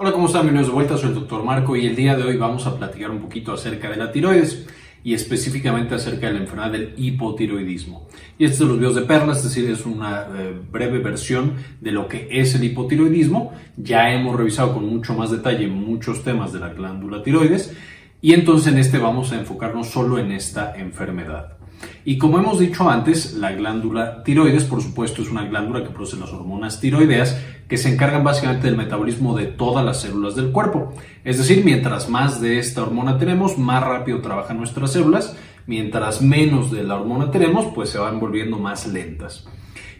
Hola, ¿cómo están? Bienvenidos de vuelta, soy el doctor Marco y el día de hoy vamos a platicar un poquito acerca de la tiroides y específicamente acerca de la enfermedad del hipotiroidismo. Y este es de los videos de perlas, es decir, es una eh, breve versión de lo que es el hipotiroidismo. Ya hemos revisado con mucho más detalle muchos temas de la glándula tiroides y entonces en este vamos a enfocarnos solo en esta enfermedad. Y como hemos dicho antes, la glándula tiroides, por supuesto, es una glándula que produce las hormonas tiroideas que se encargan básicamente del metabolismo de todas las células del cuerpo. Es decir, mientras más de esta hormona tenemos, más rápido trabajan nuestras células. Mientras menos de la hormona tenemos, pues se van volviendo más lentas.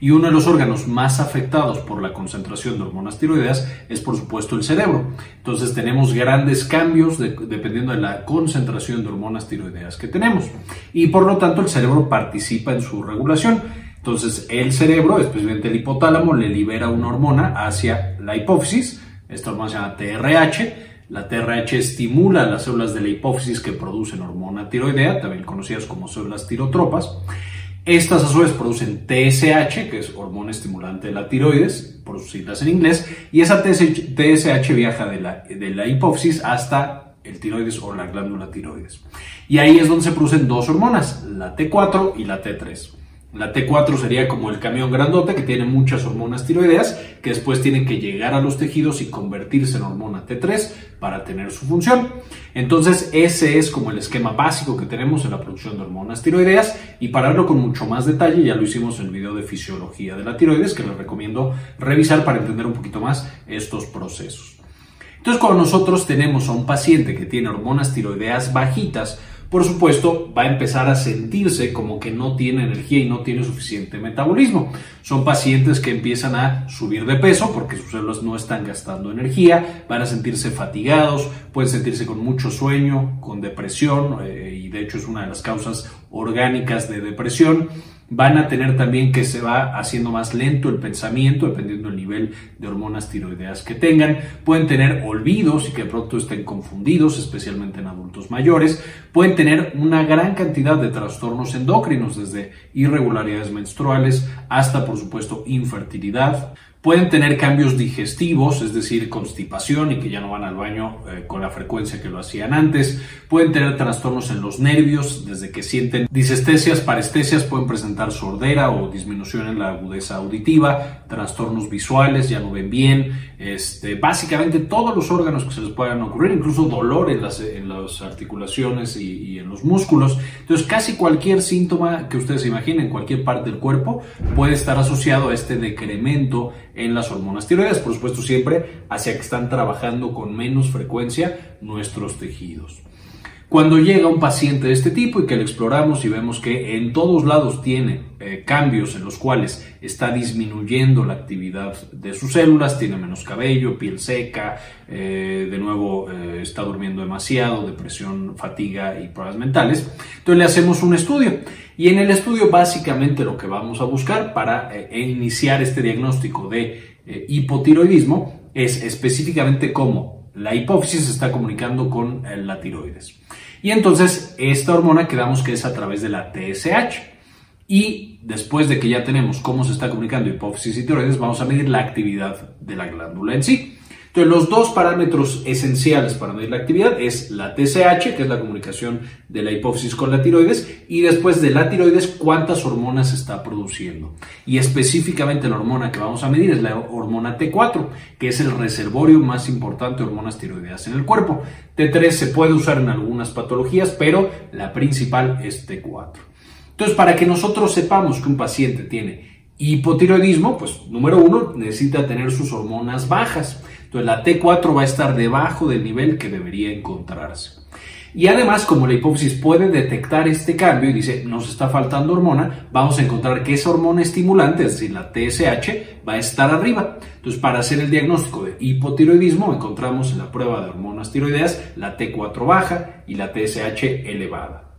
Y uno de los órganos más afectados por la concentración de hormonas tiroideas es por supuesto el cerebro. Entonces tenemos grandes cambios dependiendo de la concentración de hormonas tiroideas que tenemos. Y por lo tanto el cerebro participa en su regulación. Entonces el cerebro, especialmente el hipotálamo, le libera una hormona hacia la hipófisis. Esta hormona se llama TRH. La TRH estimula las células de la hipófisis que producen hormona tiroidea, también conocidas como células tirotropas. Estas a su vez producen TSH, que es hormona estimulante de la tiroides, por sus siglas en inglés, y esa TSH viaja de la, hipófisis hasta el tiroides o la glándula tiroides. Y ahí es donde se producen dos hormonas, la T4 y la T3. La T4 sería como el camión grandote que tiene muchas hormonas tiroideas que después tienen que llegar a los tejidos y convertirse en hormona T3 para tener su función. Entonces ese es como el esquema básico que tenemos en la producción de hormonas tiroideas y para verlo con mucho más detalle ya lo hicimos en el video de fisiología de la tiroides que les recomiendo revisar para entender un poquito más estos procesos. Entonces cuando nosotros tenemos a un paciente que tiene hormonas tiroideas bajitas, por supuesto, va a empezar a sentirse como que no tiene energía y no tiene suficiente metabolismo. Son pacientes que empiezan a subir de peso porque sus células no están gastando energía, van a sentirse fatigados, pueden sentirse con mucho sueño, con depresión, eh, y de hecho es una de las causas orgánicas de depresión Van a tener también que se va haciendo más lento el pensamiento, dependiendo del nivel de hormonas tiroideas que tengan. Pueden tener olvidos y que de pronto estén confundidos, especialmente en adultos mayores. Pueden tener una gran cantidad de trastornos endocrinos, desde irregularidades menstruales hasta, por supuesto, infertilidad. Pueden tener cambios digestivos, es decir, constipación y que ya no van al baño eh, con la frecuencia que lo hacían antes. Pueden tener trastornos en los nervios, desde que sienten disestesias, parestesias, pueden presentar sordera o disminución en la agudeza auditiva, trastornos visuales, ya no ven bien, este, básicamente todos los órganos que se les puedan ocurrir, incluso dolor en las, articulaciones y, en los músculos. Entonces, casi cualquier síntoma que ustedes imaginen en cualquier parte del cuerpo puede estar asociado a este decremento en las hormonas tiroides, por supuesto siempre hacia que están trabajando con menos frecuencia nuestros tejidos. Cuando llega un paciente de este tipo y que lo exploramos y vemos que en todos lados tiene eh, cambios en los cuales está disminuyendo la actividad de sus células, tiene menos cabello, piel seca, eh, de nuevo eh, está durmiendo demasiado, depresión, fatiga y pruebas mentales, entonces le hacemos un estudio. Y en el estudio básicamente lo que vamos a buscar para iniciar este diagnóstico de hipotiroidismo es específicamente cómo la hipófisis está comunicando con eh, la tiroides. Y entonces esta hormona quedamos que es a través de la TSH. Y después de que ya tenemos cómo se está comunicando hipófisis y tiroides, vamos a medir la actividad de la glándula en sí. Entonces, los dos parámetros esenciales para medir la actividad es la TSH, que es la comunicación de la hipófisis con la tiroides, y después de la tiroides, cuántas hormonas está produciendo. Y específicamente la hormona que vamos a medir es la hormona T4, que es el reservorio más importante de hormonas tiroideas en el cuerpo. T3 se puede usar en algunas patologías, pero la principal es T4. Entonces, para que nosotros sepamos que un paciente tiene hipotiroidismo, pues número uno, necesita tener sus hormonas bajas. Entonces la T4 va a estar debajo del nivel que debería encontrarse. Y además, como la hipófisis puede detectar este cambio y dice, nos está faltando hormona, vamos a encontrar que esa hormona estimulante, es decir, la TSH, va a estar arriba. Entonces, para hacer el diagnóstico de hipotiroidismo, encontramos en la prueba de hormonas tiroideas la T4 baja y la TSH elevada.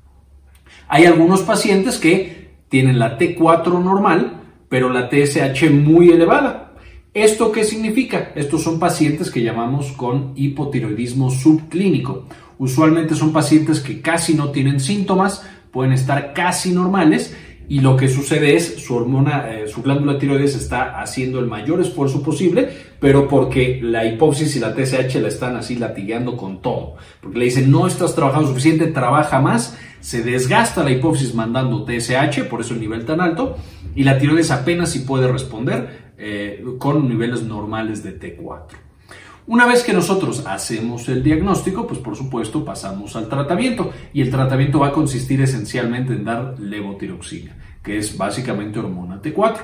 Hay algunos pacientes que tienen la T4 normal, pero la TSH muy elevada. ¿Esto qué significa? Estos son pacientes que llamamos con hipotiroidismo subclínico. Usualmente son pacientes que casi no tienen síntomas, pueden estar casi normales y lo que sucede es su hormona, eh, su glándula tiroides está haciendo el mayor esfuerzo posible, pero porque la hipófisis y la TSH la están así latigueando con todo. Porque le dicen, no estás trabajando suficiente, trabaja más, se desgasta la hipófisis mandando TSH, por eso el nivel tan alto, y la tiroides apenas si puede responder eh, con niveles normales de T4. Una vez que nosotros hacemos el diagnóstico, pues por supuesto pasamos al tratamiento y el tratamiento va a consistir esencialmente en dar levotiroxina, que es básicamente hormona T4.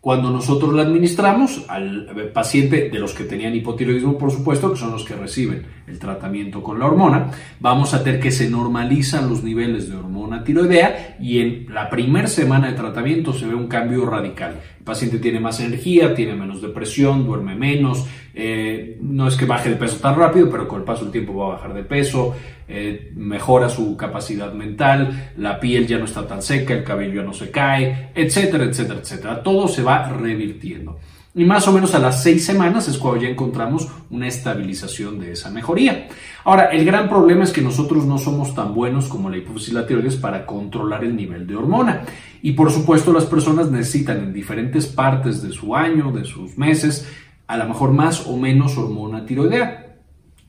Cuando nosotros la administramos al paciente de los que tenían hipotiroidismo, por supuesto, que son los que reciben el tratamiento con la hormona, vamos a tener que se normalizan los niveles de hormona tiroidea y en la primera semana de tratamiento se ve un cambio radical. El paciente tiene más energía, tiene menos depresión, duerme menos, eh, no es que baje de peso tan rápido, pero con el paso del tiempo va a bajar de peso, eh, mejora su capacidad mental, la piel ya no está tan seca, el cabello ya no se cae, etcétera, etcétera, etcétera. Todo se va revirtiendo. Y más o menos a las seis semanas es cuando ya encontramos una estabilización de esa mejoría. Ahora, el gran problema es que nosotros no somos tan buenos como la hipófisis tiroides para controlar el nivel de hormona. Y por supuesto las personas necesitan en diferentes partes de su año, de sus meses, a lo mejor más o menos hormona tiroidea.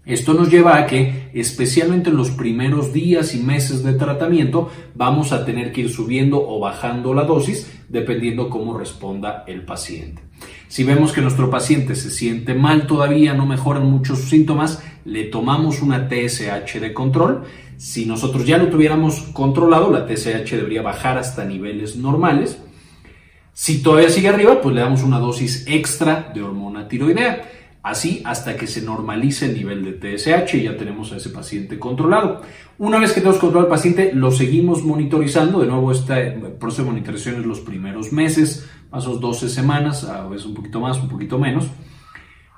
Esto nos lleva a que, especialmente en los primeros días y meses de tratamiento, vamos a tener que ir subiendo o bajando la dosis dependiendo cómo responda el paciente. Si vemos que nuestro paciente se siente mal todavía, no mejoran mucho sus síntomas, le tomamos una TSH de control. Si nosotros ya lo tuviéramos controlado, la TSH debería bajar hasta niveles normales. Si todavía sigue arriba, pues le damos una dosis extra de hormona tiroidea. Así hasta que se normalice el nivel de TSH y ya tenemos a ese paciente controlado. Una vez que tenemos controlado al paciente, lo seguimos monitorizando. De nuevo, este proceso de monitorización es los primeros meses, más o menos 12 semanas, a veces un poquito más, un poquito menos,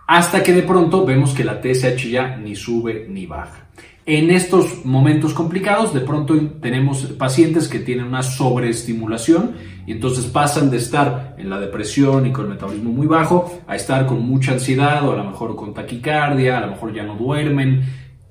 hasta que de pronto vemos que la TSH ya ni sube ni baja. En estos momentos complicados, de pronto tenemos pacientes que tienen una sobreestimulación y entonces pasan de estar en la depresión y con el metabolismo muy bajo a estar con mucha ansiedad o a lo mejor con taquicardia, a lo mejor ya no duermen,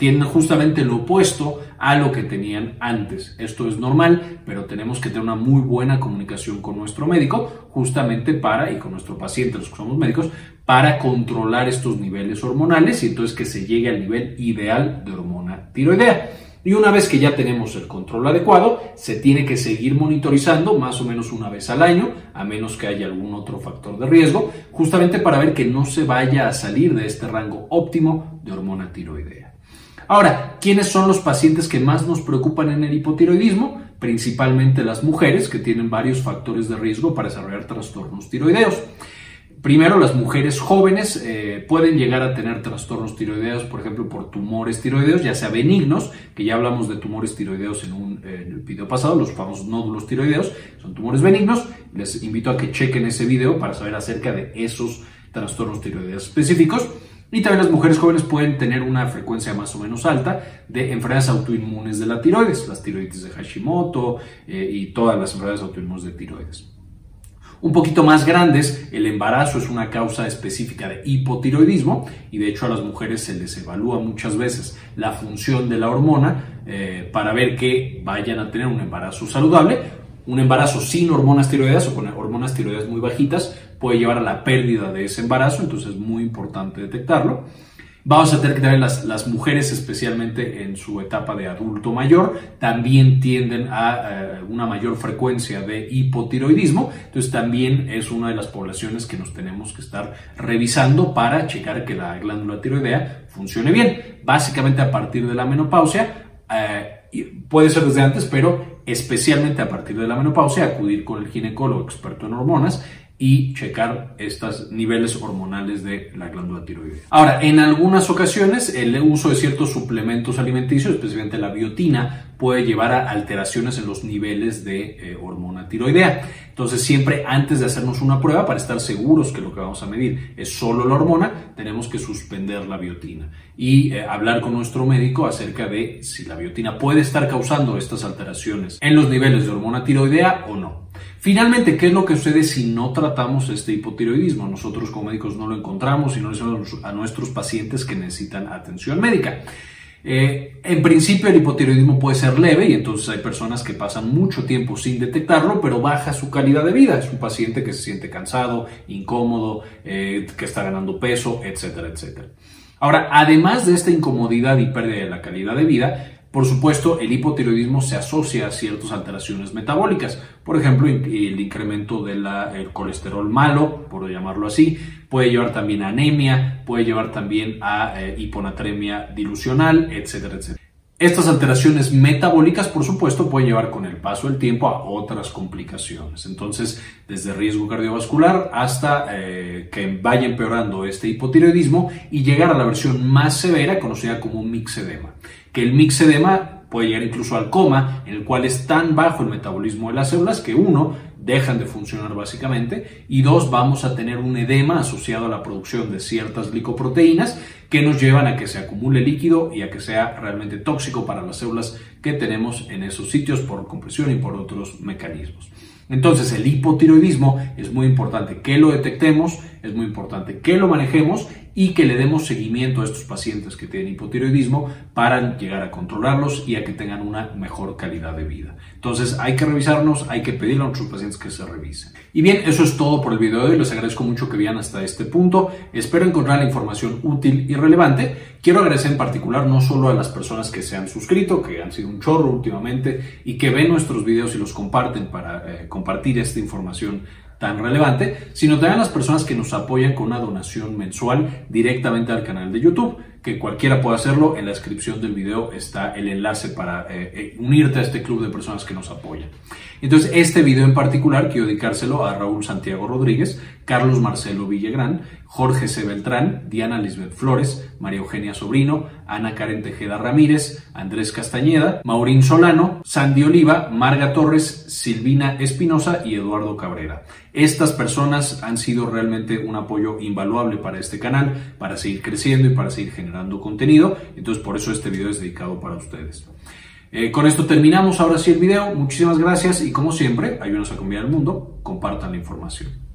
tienen justamente lo opuesto a lo que tenían antes. Esto es normal, pero tenemos que tener una muy buena comunicación con nuestro médico, justamente para, y con nuestro paciente, los que somos médicos, para controlar estos niveles hormonales y entonces que se llegue al nivel ideal de hormona tiroidea. Y una vez que ya tenemos el control adecuado, se tiene que seguir monitorizando más o menos una vez al año, a menos que haya algún otro factor de riesgo, justamente para ver que no se vaya a salir de este rango óptimo de hormona tiroidea. Ahora, ¿quiénes son los pacientes que más nos preocupan en el hipotiroidismo? Principalmente las mujeres que tienen varios factores de riesgo para desarrollar trastornos tiroideos. Primero, las mujeres jóvenes eh, pueden llegar a tener trastornos tiroideos, por ejemplo, por tumores tiroideos, ya sea benignos, que ya hablamos de tumores tiroideos en, un, el video pasado, los famosos nódulos tiroideos, son tumores benignos. Les invito a que chequen ese video para saber acerca de esos trastornos tiroideos específicos. Y también las mujeres jóvenes pueden tener una frecuencia más o menos alta de enfermedades autoinmunes de la tiroides, las tiroides de Hashimoto eh, y todas las enfermedades autoinmunes de tiroides un poquito más grandes, el embarazo es una causa específica de hipotiroidismo y de hecho a las mujeres se les evalúa muchas veces la función de la hormona eh, para ver que vayan a tener un embarazo saludable. Un embarazo sin hormonas tiroideas o con hormonas tiroideas muy bajitas puede llevar a la pérdida de ese embarazo, entonces es muy importante detectarlo. Vamos a tener que tener las, las mujeres, especialmente en su etapa de adulto mayor, también tienden a eh, una mayor frecuencia de hipotiroidismo. Entonces también es una de las poblaciones que nos tenemos que estar revisando para checar que la glándula tiroidea funcione bien. Básicamente a partir de la menopausia, eh, puede ser desde antes, pero especialmente a partir de la menopausia, acudir con el ginecólogo experto en hormonas y checar estos niveles hormonales de la glándula tiroidea. Ahora, en algunas ocasiones el uso de ciertos suplementos alimenticios, especialmente la biotina, puede llevar a alteraciones en los niveles de eh, hormona tiroidea. Entonces, siempre antes de hacernos una prueba, para estar seguros que lo que vamos a medir es solo la hormona, tenemos que suspender la biotina y eh, hablar con nuestro médico acerca de si la biotina puede estar causando estas alteraciones en los niveles de hormona tiroidea o no. Finalmente, ¿qué es lo que sucede si no tratamos este hipotiroidismo? Nosotros como médicos no lo encontramos y no le decimos a nuestros pacientes que necesitan atención médica. Eh, en principio el hipotiroidismo puede ser leve y entonces hay personas que pasan mucho tiempo sin detectarlo, pero baja su calidad de vida. Es un paciente que se siente cansado, incómodo, eh, que está ganando peso, etcétera, etcétera. Ahora, además de esta incomodidad y pérdida de la calidad de vida, por supuesto, el hipotiroidismo se asocia a ciertas alteraciones metabólicas, por ejemplo, el incremento del colesterol malo, por llamarlo así, puede llevar también a anemia, puede llevar también a eh, hiponatremia dilucional, etcétera, etcétera. Estas alteraciones metabólicas, por supuesto, pueden llevar con el paso del tiempo a otras complicaciones. Entonces, desde riesgo cardiovascular hasta eh, que vaya empeorando este hipotiroidismo y llegar a la versión más severa conocida como mixedema que el mixedema puede llegar incluso al coma, en el cual es tan bajo el metabolismo de las células que uno, dejan de funcionar básicamente y dos, vamos a tener un edema asociado a la producción de ciertas glicoproteínas que nos llevan a que se acumule líquido y a que sea realmente tóxico para las células que tenemos en esos sitios por compresión y por otros mecanismos. Entonces el hipotiroidismo es muy importante que lo detectemos, es muy importante que lo manejemos y que le demos seguimiento a estos pacientes que tienen hipotiroidismo para llegar a controlarlos y a que tengan una mejor calidad de vida. Entonces hay que revisarnos, hay que pedirle a nuestros pacientes que se revisen. Y bien, eso es todo por el video de hoy. Les agradezco mucho que vean hasta este punto. Espero encontrar la información útil y relevante. Quiero agradecer en particular no solo a las personas que se han suscrito, que han sido un chorro últimamente y que ven nuestros videos y los comparten para eh, compartir esta información tan relevante, sino también las personas que nos apoyan con una donación mensual directamente al canal de YouTube, que cualquiera puede hacerlo. En la descripción del video está el enlace para eh, eh, unirte a este club de personas que nos apoyan. Entonces, este video en particular quiero dedicárselo a Raúl Santiago Rodríguez, Carlos Marcelo Villagrán, Jorge C. Beltrán, Diana Lisbeth Flores, María Eugenia Sobrino, Ana Karen Tejeda Ramírez, Andrés Castañeda, Maurín Solano, Sandy Oliva, Marga Torres, Silvina Espinosa y Eduardo Cabrera. Estas personas han sido realmente un apoyo invaluable para este canal, para seguir creciendo y para seguir contenido. Entonces, por eso este video es dedicado para ustedes. Eh, con esto terminamos ahora sí el video. Muchísimas gracias y como siempre, ayúdenos a cambiar el mundo. Compartan la información.